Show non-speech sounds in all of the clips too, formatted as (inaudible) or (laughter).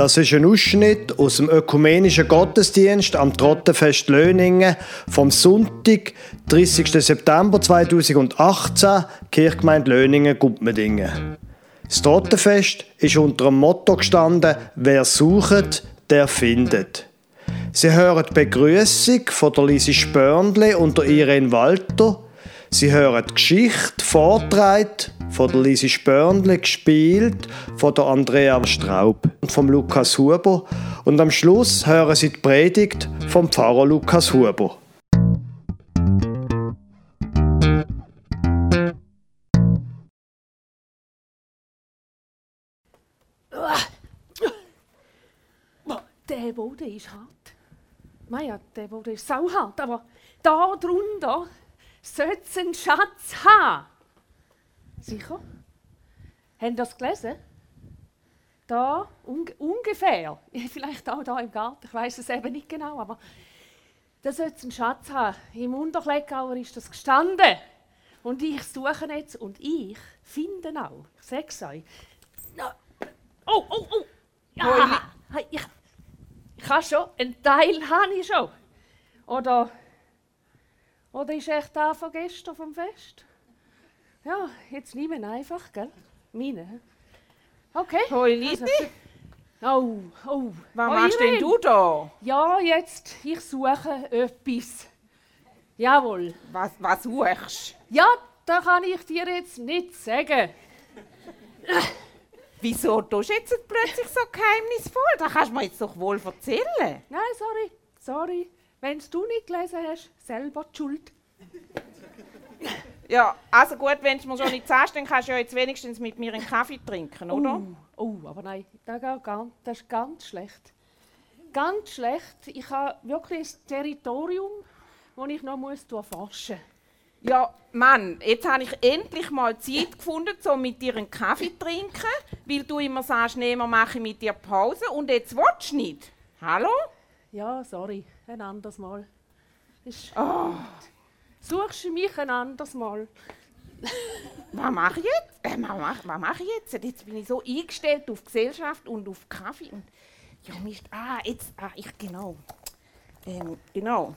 Das ist ein Ausschnitt aus dem ökumenischen Gottesdienst am Trottenfest Löningen vom Sonntag, 30. September 2018, Kirchgemeinde Löningen, Gumpmedingen. Das Trottenfest ist unter dem Motto gestanden: Wer sucht, der findet. Sie hören die Begrüßung von der Lisi Spörndle und der Irene Walter. Sie hören die Geschichte vortragen von der Lisi Spörndle, gespielt von der Andrea Straub und vom Lukas Huber. Und am Schluss hören Sie die Predigt vom Pfarrer Lukas Huber. Der Boden ist hart. Naja, der Boden ist sauhart, aber da drunter sollte es einen Schatz haben. Sicher? Haben das gelesen? Da un ungefähr, (laughs) vielleicht auch da im Garten, ich weiß es eben nicht genau, aber da sollte es einen Schatz haben. Im Unterkleckauer ist das gestanden. Und ich suche jetzt und ich finde auch. Ich sage es euch. Oh, oh, oh! Ja, ich, ich habe schon, einen Teil habe ich schon. Oder, oder ist echt da von gestern vom Fest? Ja, jetzt nehme ich einfach, gell? Meine. Okay. Hoi, oh, oh. Was machst denn du da? Ja, jetzt, ich suche etwas. Jawohl. Was, was suchst Ja, da kann ich dir jetzt nicht sagen. Wieso tust du jetzt plötzlich so geheimnisvoll? Das kannst du mir jetzt doch wohl erzählen. Nein, sorry, sorry. Wenn du nicht gelesen hast, selber die Schuld. Ja, also gut, wenn du mir schon nicht sagst, dann kannst du ja jetzt wenigstens mit mir einen Kaffee trinken, oder? Oh, oh aber nein, das, geht ganz, das ist ganz schlecht. Ganz schlecht. Ich habe wirklich ein Territorium, das ich noch muss durchforschen muss. Ja, Mann, jetzt habe ich endlich mal Zeit gefunden, um mit dir einen Kaffee zu trinken, weil du immer sagst, nee, wir machen mit dir Pause und jetzt willst du nicht. Hallo? Ja, sorry, ein anderes Mal. Ist, Oh, Suchst du mich ein anderes Mal? (laughs) was mache ich jetzt? Äh, was mache, was mache ich jetzt? Jetzt bin ich so eingestellt auf Gesellschaft und auf Kaffee und ja, Mist. Ah, jetzt, ah, ich, genau. Ähm, genau.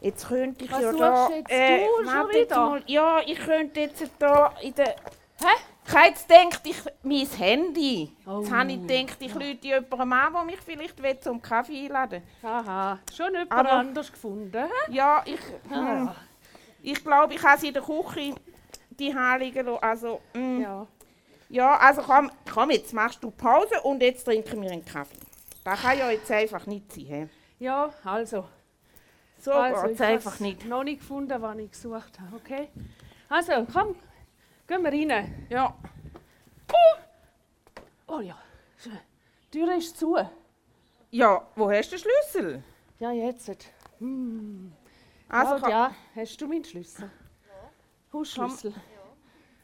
Jetzt könnte ich Was ja da... jetzt äh, du schon wieder? Mal, ja, ich könnte jetzt da in der... Hä? Ich habe jetzt gedacht, ich, mein Handy. Oh. Jetzt habe ich gedacht, ich rufe jemandem an, der mich vielleicht will zum Kaffee einladen Aha, schon jemand Aber- anders gefunden. Ja, ich, hm, Ah, ich glaube, ich habe sie in der Küche die liegen lassen. Also, mm, ja. ja. also komm, komm, jetzt machst du Pause und jetzt trinken wir einen Kaffee. Das kann ja jetzt einfach nicht sein. He? ja, also. So also geht's ich einfach nicht. noch nicht gefunden, was ich gesucht habe, okay? Also, komm, gehen wir rein. Ja. Oh ja, die Tür ist zu. ja, wo hast du den Schlüssel? Ja, jetzt. Hm. Also, komm, ja, hast du meinen Schlüssel? Hausschlüssel.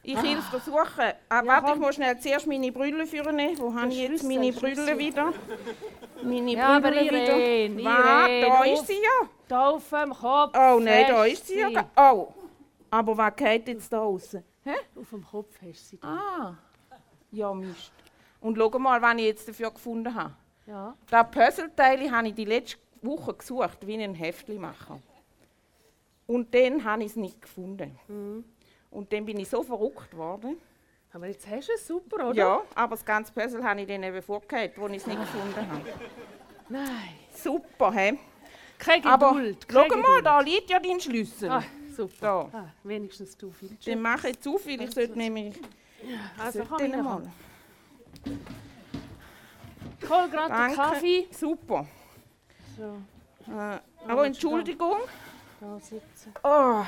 ich helfe dir suchen. Ah, Ja, warte, ich komm. muss schnell zuerst meine Brille führen. Wo habe ich jetzt meine. Brille wieder? Meine Ja, Brille wieder. Irene, Da auf- ist sie ja. Da auf dem Kopf. Oh nein, da ist sie ja. Oh. Aber was geht jetzt da raus? Hä? Auf dem Kopf hast du sie. da. Ah. Ja, Mist. Und schau mal, was ich jetzt dafür gefunden habe. Ja. Das Puzzleteil habe ich die letzte Woche gesucht, wie ein Heftli machen. Und dann habe ich es nicht gefunden. Mhm. Und dann bin ich so verrückt worden. Aber jetzt hast du es super, oder? Ja, aber das ganze Puzzle habe ich dann eben vorgehabt, wo ich es nicht gefunden habe. Nein. Super, hä? Keine Aber Geduld. schau keine mal, da liegt ja dein Schlüssel. Ah, super. Da. Ah, wenigstens du viel. Dann mache ich zu viel. Ich sollte nämlich Also sollte komm mal. Ich hol gerade den Danke. Kaffee. Super. So, Äh, aber Entschuldigung. da sitzen. Oh,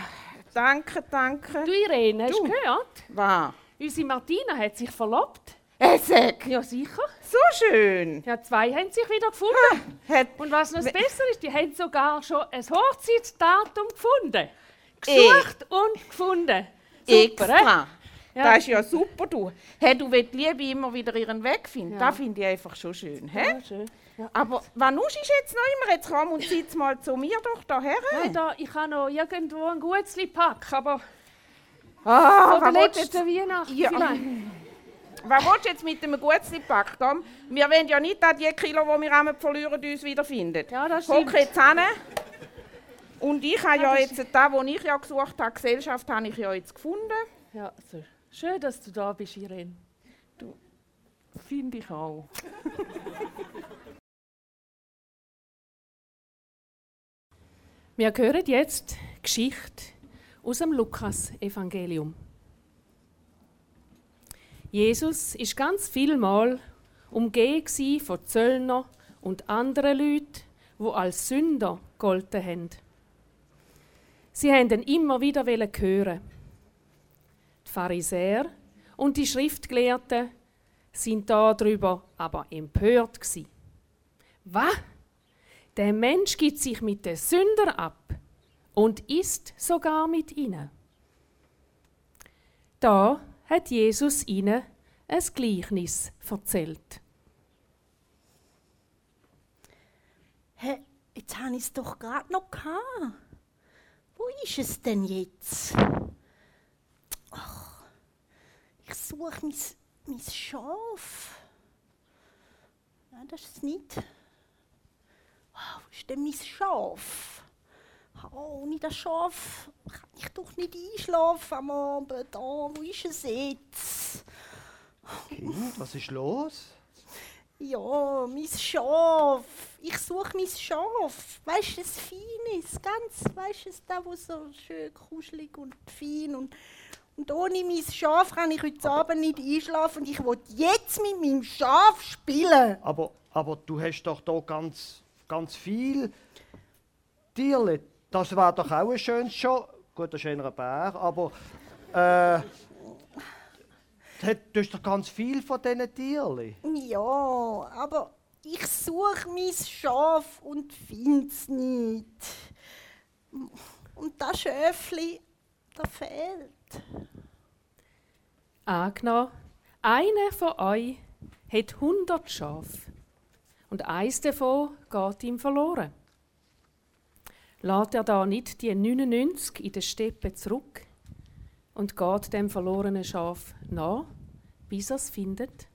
danke, danke. Du Irene, hast du gehört? Was? Unsere Martina hat sich verlobt. Äh, sag, Ja, sicher. so schön. Ja, zwei haben sich wieder gefunden. Hat, Und was noch Bessere ist, die haben sogar schon ein Hochzeitsdatum gefunden. Gesucht und gefunden. Super, extra. Ja. Das ist ja super, du. Hey, du willst die Liebe immer wieder ihren Weg finden. Ja. Das finde ich einfach schon schön. Ja, schön. Ja. Aber Vanusch ist jetzt noch immer. Jetzt komm und sitz mal zu mir doch daher. Nein, da, ich habe noch irgendwo ein Gutzli pack, aber Ah, von der letzten Weihnachten Ja. Was willst du jetzt mit einem Gutzli-Pack? Wir wollen ja nicht an die Kilo, die wir verlieren, uns wiederfinden. Ja, das stimmt. Hock jetzt hin. Und ich habe ja jetzt, da, wo ich ja gesucht habe, Gesellschaft, habe ich ja jetzt gefunden. Ja, so. Schön, dass du da bist, Irene. Finde ich auch. (laughs) Wir hören jetzt Geschichte aus dem Lukas-Evangelium. Jesus ist ganz viel Mal umgeben von Zöllner und anderen Leuten, wo als Sünder golden haben. Sie haben ihn immer wieder hören. Die Pharisäer und die Schriftgelehrten sind darüber aber empört. Was? Der Mensch gibt sich mit den Sündern ab und isst sogar mit ihnen. Da hat Jesus ihnen ein Gleichnis erzählt. Hä, jetzt habe ich es doch gerade noch gehabt. Wo ist es denn jetzt? Ach, ich suche mein, mein Schaf. Nein, das ist es nicht. Ah, wo ist denn mein Schaf? Oh, ohne das Schaf kann ich doch nicht einschlafen am Abend. Oh, wo ist es jetzt? Kind, was ist los? Ja, mein Schaf. Ich suche mein Schaf. Weißt du, das Feines, ganz, weißt du, das, wo so schön kuschelig und fein und und ohne mein Schaf kann ich heute Abend nicht einschlafen und ich will jetzt mit meinem Schaf spielen. Aber, aber du hast doch da ganz, ganz viel Tierle. Das war doch auch ein schönes Schaf. Gut, ist ein Bär, aber äh, (laughs) du hast doch ganz viel von diesen Tierli. Ja, aber ich suche mein Schaf und finde es nicht. Und das Schäfli, das fehlt. Angenommen, einer von euch hat 100 Schafe und eins davon geht ihm verloren. Lässt er da nicht die 99 in der Steppe zurück und geht dem verlorenen Schaf nach, bis er es findet?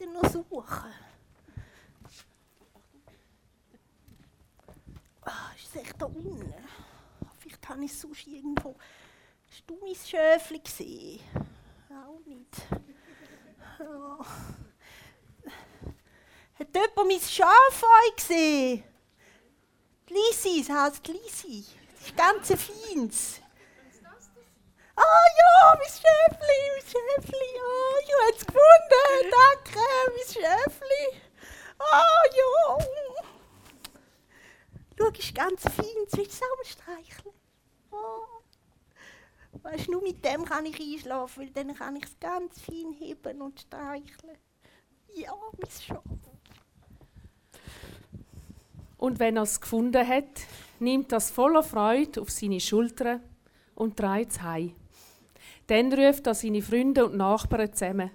Denn noch suchen? Ah, ist es echt da unten? Vielleicht habe ich es sonst irgendwo. Hast du mein Schöfli gesehen? Auch nicht. Ja. Hat jemand mein Schaf gesehen? Die Lisi, es heisst Lisi. Das ist ganz ein feins. Ah ja, mein Schäfli, mein Schäfli. Ah, ich habe es gefunden. Danke, mein Schäfli. Ah ja. Schau, ist ganz fein. Willst du auch? Oh. Weißt du, nur mit dem kann ich einschlafen, weil dann kann ich es ganz fein heben und streicheln. Ja, mein Schaf. Und wenn er es gefunden hat, nimmt es voller Freude auf seine Schultern und trägt es heim. Dann ruft er seine Freunde und Nachbarn zusammen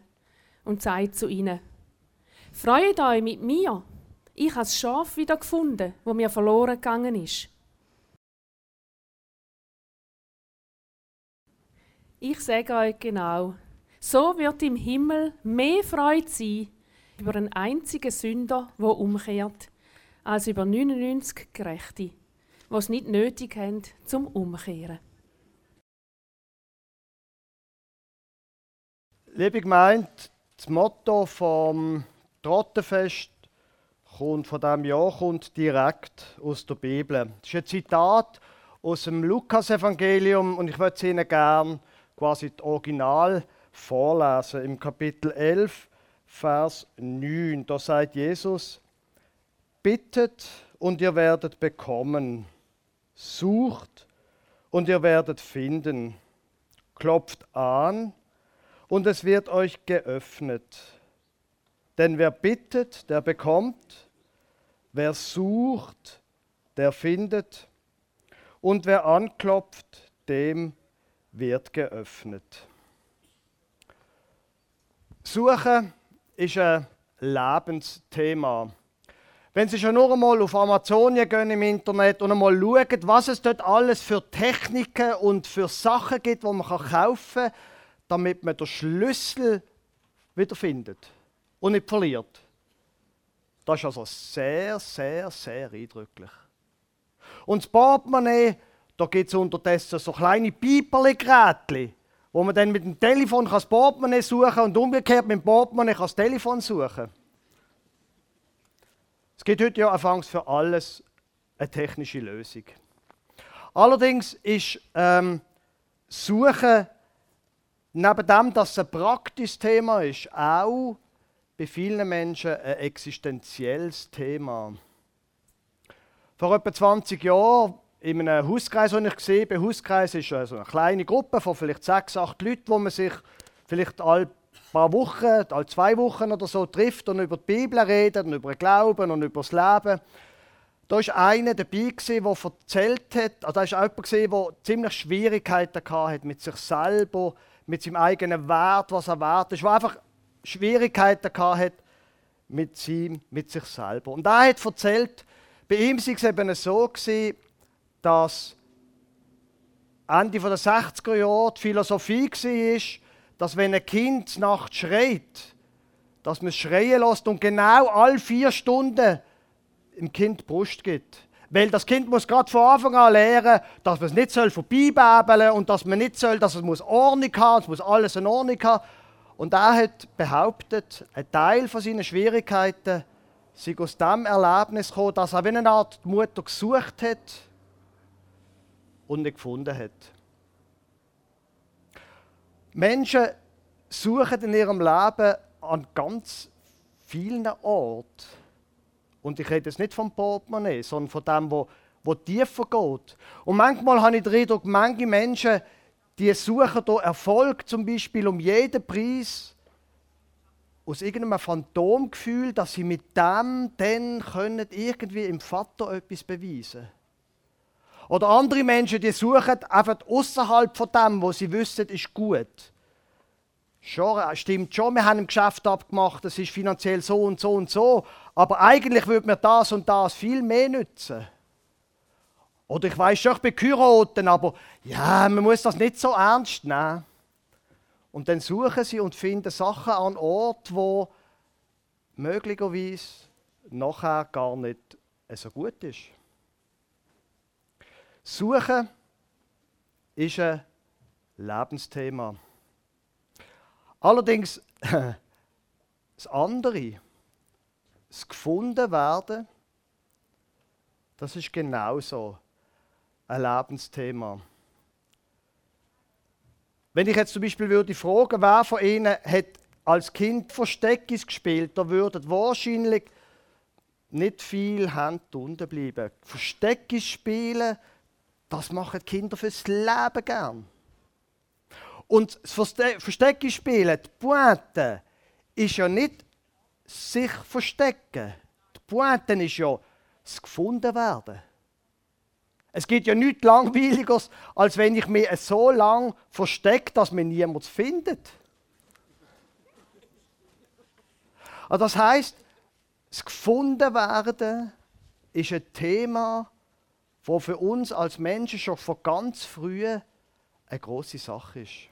und sagt zu ihnen: Freut euch mit mir! Ich habe das Schaf wieder gefunden, wo mir verloren gegangen ist. Ich sage euch genau, so wird im Himmel mehr Freude sein über einen einzigen Sünder, der umkehrt, als über 99 Gerechte, es nicht nötig haben zum Umkehren. Liebe Gemeinde, das Motto vom Trottenfest kommt von diesem Jahr kommt direkt aus der Bibel. Das ist ein Zitat aus dem Lukas-Evangelium und ich würde es Ihnen gerne quasi das Original vorlesen. Im Kapitel 11, Vers 9, da sagt Jesus, bittet und ihr werdet bekommen, sucht und ihr werdet finden, klopft an und es wird euch geöffnet. Denn wer bittet, der bekommt, wer sucht, der findet und wer anklopft, dem wird geöffnet. Suchen ist ein Lebensthema. Wenn Sie schon nur einmal auf Amazonien gehen im Internet und einmal schauen, was es dort alles für Techniken und für Sachen gibt, die man kaufen kann, damit man den Schlüssel wiederfindet und nicht verliert. Das ist also sehr, sehr, sehr eindrücklich. Und das Portemonnaie, da gibt es unterdessen so kleine Piperli-Gerätchen, wo man dann mit dem Telefon das Portemonnaie suchen kann und umgekehrt mit dem Portemonnaie das Telefon suchen. Es gibt heute ja anfangs für alles eine technische Lösung. Allerdings ist ähm, Suchen, neben dem, dass es ein praktisches Thema ist, auch bei vielen Menschen ein existenzielles Thema. Vor etwa 20 Jahren in einem Hauskreis, den ich gesehen habe, Hauskreis ist also eine kleine Gruppe von vielleicht sechs, acht Leuten, wo man sich vielleicht alle paar Wochen, alle zwei Wochen oder so trifft und über die Bibel redet und über den Glauben und über das Leben. Da war einer dabei, der erzählt hat, also da war jemand, der ziemlich Schwierigkeiten hatte mit sich selber, mit seinem eigenen Wert, was er wert ist, der einfach Schwierigkeiten hatte mit, seinem, mit sich selber. Und er hat erzählt, bei ihm war es eben so, dass Ende der 60er Jahre die Philosophie war, dass wenn ein Kind nachts schreit, dass man es schreien lässt und genau alle vier Stunden im Kind Brust gibt. Weil das Kind muss gerade von Anfang an lernen, dass man es nicht soll vorbeibäbeln und dass man nicht soll, dass es muss Ordnung haben, es muss alles in Ordnung haben. Und er hat behauptet, ein Teil von seinen Schwierigkeiten sei aus dem Erlebnis gekommen, dass er wie eine Art Mutter gesucht hat und nicht gefunden hat. Menschen suchen in ihrem Leben an ganz vielen Orten. Und ich rede jetzt nicht vom Portemonnaie, sondern von dem, wo, wo tiefer geht. Und manchmal habe ich den Eindruck, manche Menschen, die suchen hier Erfolg zum Beispiel um jeden Preis aus irgendeinem Phantomgefühl, dass sie mit dem dann können irgendwie im Vater etwas beweisen können. Oder andere Menschen, die suchen einfach außerhalb von dem, wo sie wissen, ist gut. Schon, äh, stimmt schon, wir haben ein Geschäft abgemacht, das ist finanziell so und so und so, aber eigentlich würde mir das und das viel mehr nützen. Oder ich weiß schon, ich bin geheiratet, aber ja, man muss das nicht so ernst nehmen. Und dann suchen sie und finden Sachen an Ort, wo möglicherweise nachher gar nicht so gut ist. Suchen ist ein Lebensthema. Allerdings (laughs) das andere, das gefunden werden, das ist genauso ein Lebensthema. Wenn ich jetzt zum Beispiel würde fragen, wer von Ihnen hat als Kind Versteckis gespielt, da würden wahrscheinlich nicht viel Hände unten bleiben. Versteckis spielen, das machen Kinder fürs Leben gern. Und das Versteckis spielen, die Pointe, ist ja nicht sich verstecken. Die Pointe ist ja das gefunden werden. Es gibt ja nichts Langweiligeres, als wenn ich mich so lange verstecke, dass mir niemand findet. Also das heißt, das gefunden werden ist ein Thema, das für uns als Menschen schon von ganz früh eine große Sache ist.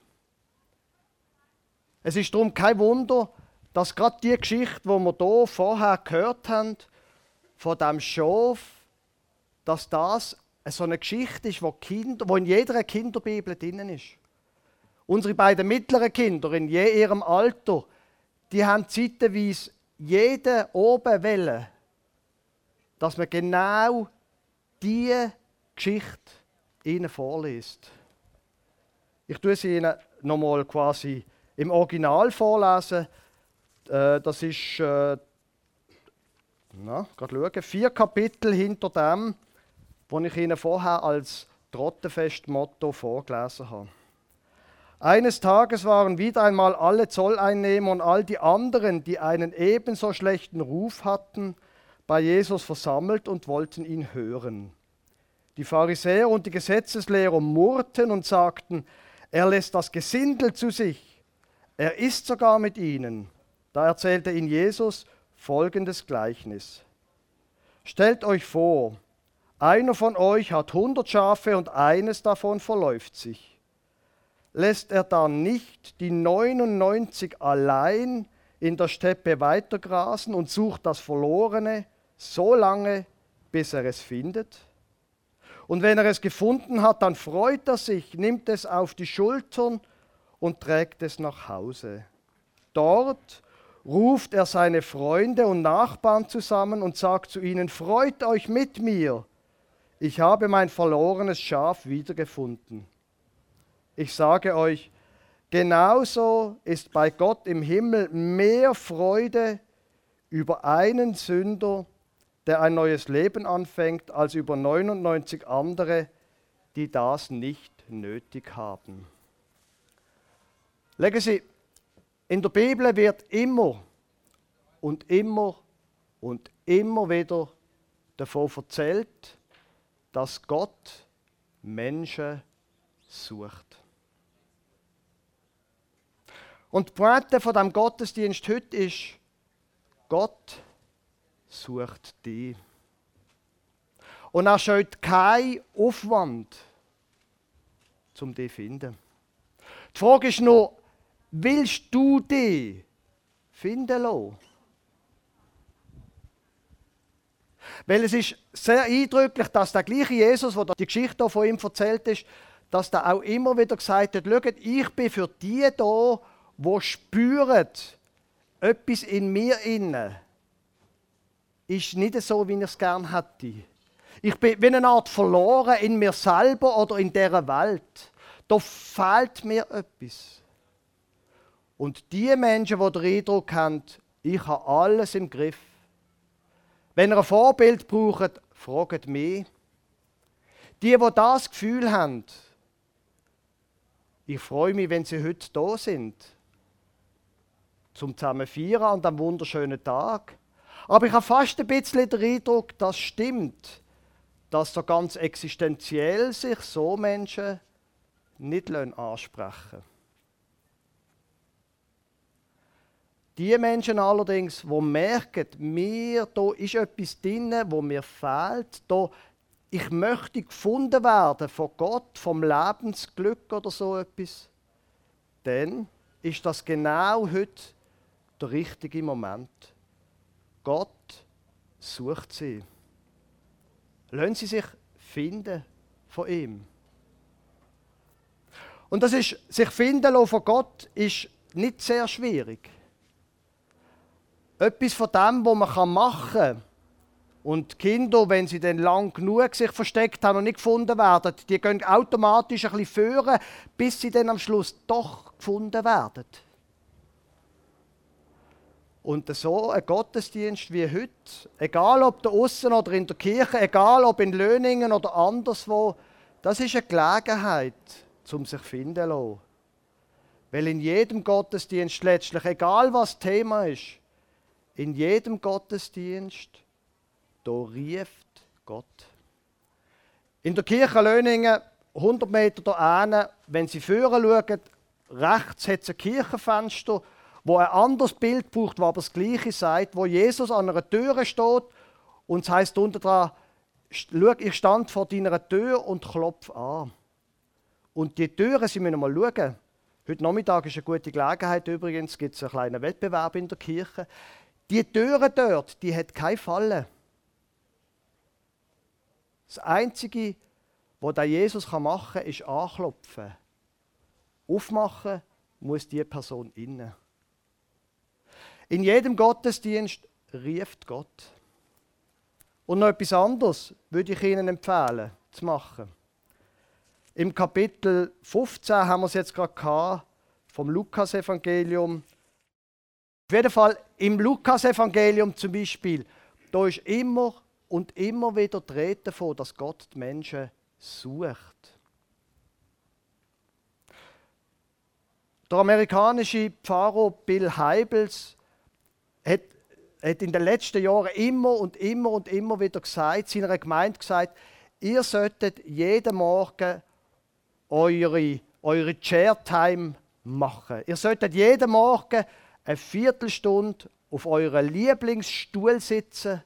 Es ist darum kein Wunder, dass gerade die Geschichte, die wir hier vorher gehört haben, von dem Schaf, dass das so eine Geschichte ist, wo, Kinder, wo in jeder Kinderbibel drin ist. Unsere beiden mittleren Kinder in je ihrem Alter, die haben zeitweise jede oben wollen, dass man genau diese Geschichte ihnen vorliest. Ich tue sie ihnen nochmal quasi im Original vorlesen. Äh, das ist, äh, na, schauen, vier Kapitel hinter dem das ich Ihnen vorher als Trottenfest-Motto vorgelesen habe. Eines Tages waren wieder einmal alle Zolleinnehmer und all die anderen, die einen ebenso schlechten Ruf hatten, bei Jesus versammelt und wollten ihn hören. Die Pharisäer und die Gesetzeslehrer murrten und sagten, er lässt das Gesindel zu sich, er isst sogar mit ihnen. Da erzählte ihnen Jesus folgendes Gleichnis. Stellt euch vor, einer von euch hat hundert Schafe und eines davon verläuft sich. Lässt er dann nicht die 99 allein in der Steppe weitergrasen und sucht das Verlorene so lange, bis er es findet? Und wenn er es gefunden hat, dann freut er sich, nimmt es auf die Schultern und trägt es nach Hause. Dort ruft er seine Freunde und Nachbarn zusammen und sagt zu ihnen, freut euch mit mir, ich habe mein verlorenes Schaf wiedergefunden. Ich sage euch, genauso ist bei Gott im Himmel mehr Freude über einen Sünder, der ein neues Leben anfängt, als über 99 andere, die das nicht nötig haben. Sie, in der Bibel wird immer und immer und immer wieder davon erzählt, dass Gott Menschen sucht. Und die Pointe von dem Gottesdienst heute ist, Gott sucht dich. Und er scheut keinen Aufwand, um dich zu finden. Die Frage ist nur, willst du dich finden lassen? Weil es ist sehr eindrücklich, dass der gleiche Jesus, der die Geschichte von ihm erzählt ist, dass der auch immer wieder gesagt hat, schaut, ich bin für die da, wo spüren, etwas in mir inne ist nicht so, wie ich es gerne hätte. Ich bin wie eine Art verloren in mir selber oder in dieser Welt. Da fehlt mir etwas. Und die Menschen, die den Eindruck haben, ich habe alles im Griff. Wenn ihr ein Vorbild braucht, fragt mich. Die, die das Gefühl haben, ich freue mich, wenn sie heute da sind, zum zusammen feiern an diesem wunderschönen Tag. Aber ich habe fast ein bisschen den Eindruck, das stimmt, dass so ganz existenziell sich so Menschen nicht ansprechen Die Menschen allerdings, die merken, mir, da ist etwas drin, wo mir fehlt, da, ich möchte gefunden werden von Gott, vom Lebensglück oder so etwas, dann ist das genau heute der richtige Moment. Gott sucht sie. Lassen sie sich finden von ihm. Und das ist, sich finden lassen von Gott ist nicht sehr schwierig. Etwas von dem, was man machen kann. Und Kinder, wenn sie dann lang genug sich versteckt haben und nicht gefunden werden, die gehen automatisch ein bisschen führen, bis sie dann am Schluss doch gefunden werden. Und so ein Gottesdienst wie heute, egal ob da außen oder in der Kirche, egal ob in Löningen oder anderswo, das ist eine Gelegenheit, um sich finden zu lassen. Weil in jedem Gottesdienst letztlich, egal was das Thema ist, in jedem Gottesdienst, da rieft Gott. In der Kirche Löningen, 100 Meter da wenn Sie vorne schauen, rechts hat es ein Kirchenfenster, wo ein anderes Bild braucht, wo aber das Gleiche sagt, wo Jesus an einer Tür steht und es heißt unter dran, schau, ich stand vor deiner Tür und klopfe an. Und die Türen, Sie müssen mal schauen. Heute Nachmittag ist eine gute Gelegenheit übrigens, gibt es einen kleinen Wettbewerb in der Kirche. Die Türen dort, die hat keine Falle. Das Einzige, was Jesus machen kann, ist anklopfen. Aufmachen muss die Person innen. In jedem Gottesdienst rieft Gott. Und noch etwas anderes würde ich Ihnen empfehlen zu machen. Im Kapitel 15 haben wir es jetzt gerade vom Lukas-Evangelium. Auf jeden Fall im Lukas-Evangelium zum Beispiel, da ist immer und immer wieder die Rede davon, dass Gott die Menschen sucht. Der amerikanische Pfarrer Bill Heibels hat, hat in den letzten Jahren immer und immer und immer wieder gesagt, seiner Gemeinde gesagt, ihr solltet jeden Morgen eure, eure Chair-Time machen. Ihr solltet jeden Morgen eine Viertelstunde auf eurem Lieblingsstuhl sitzen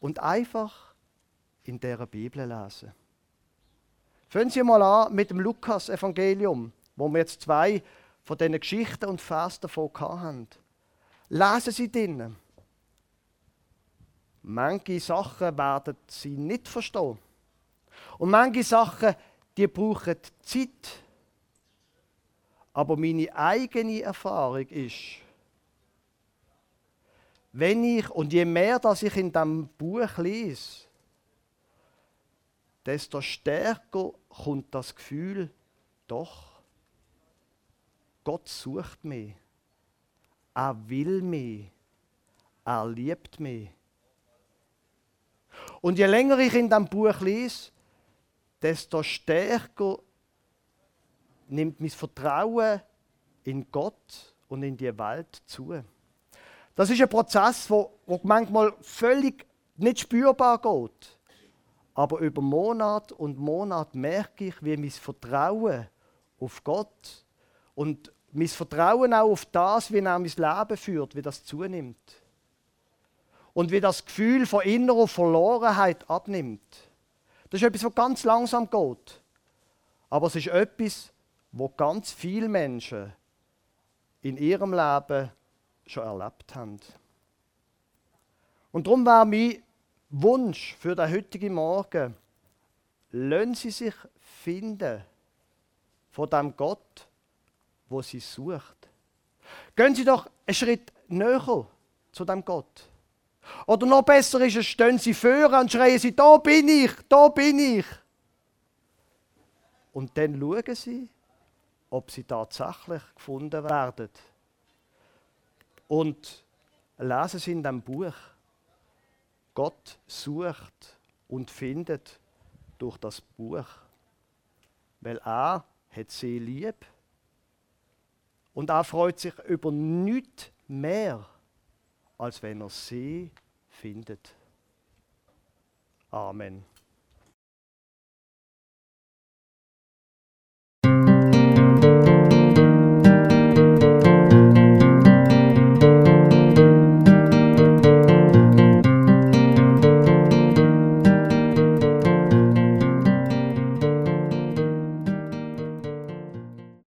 und einfach in der Bibel lesen. Fangen Sie mal an mit dem Lukas-Evangelium, wo wir jetzt zwei von diesen Geschichten und Vers davon haben. Lesen Sie drinnen. Manche Sachen werden Sie nicht verstehen. Und manche Sachen, die brauchen Zeit. Aber meine eigene Erfahrung ist, wenn ich und je mehr dass ich in dem Buch lese, desto stärker kommt das Gefühl, doch, Gott sucht mich, er will mich, er liebt mich. Und je länger ich in dem Buch lese, desto stärker nimmt mein Vertrauen in Gott und in die Welt zu. Das ist ein Prozess, wo, wo manchmal völlig nicht spürbar geht. Aber über Monat und Monat merke ich, wie mein Vertrauen auf Gott und mein Vertrauen auch auf das, wie er mein Leben führt, wie das zunimmt. Und wie das Gefühl von innerer Verlorenheit abnimmt. Das ist etwas, was ganz langsam geht. Aber es ist etwas, wo ganz viele Menschen in ihrem Leben schon erlebt haben. Und darum war mein Wunsch für den heutigen Morgen, lassen Sie sich finden von dem Gott, wo Sie sucht. Gehen Sie doch einen Schritt näher zu dem Gott. Oder noch besser ist es, stehen Sie vor und schreien Sie, da bin ich, da bin ich. Und dann schauen Sie, ob Sie tatsächlich gefunden werden. Und lesen Sie in dem Buch, Gott sucht und findet durch das Buch. Weil er hat sie lieb und er freut sich über nichts mehr, als wenn er sie findet. Amen.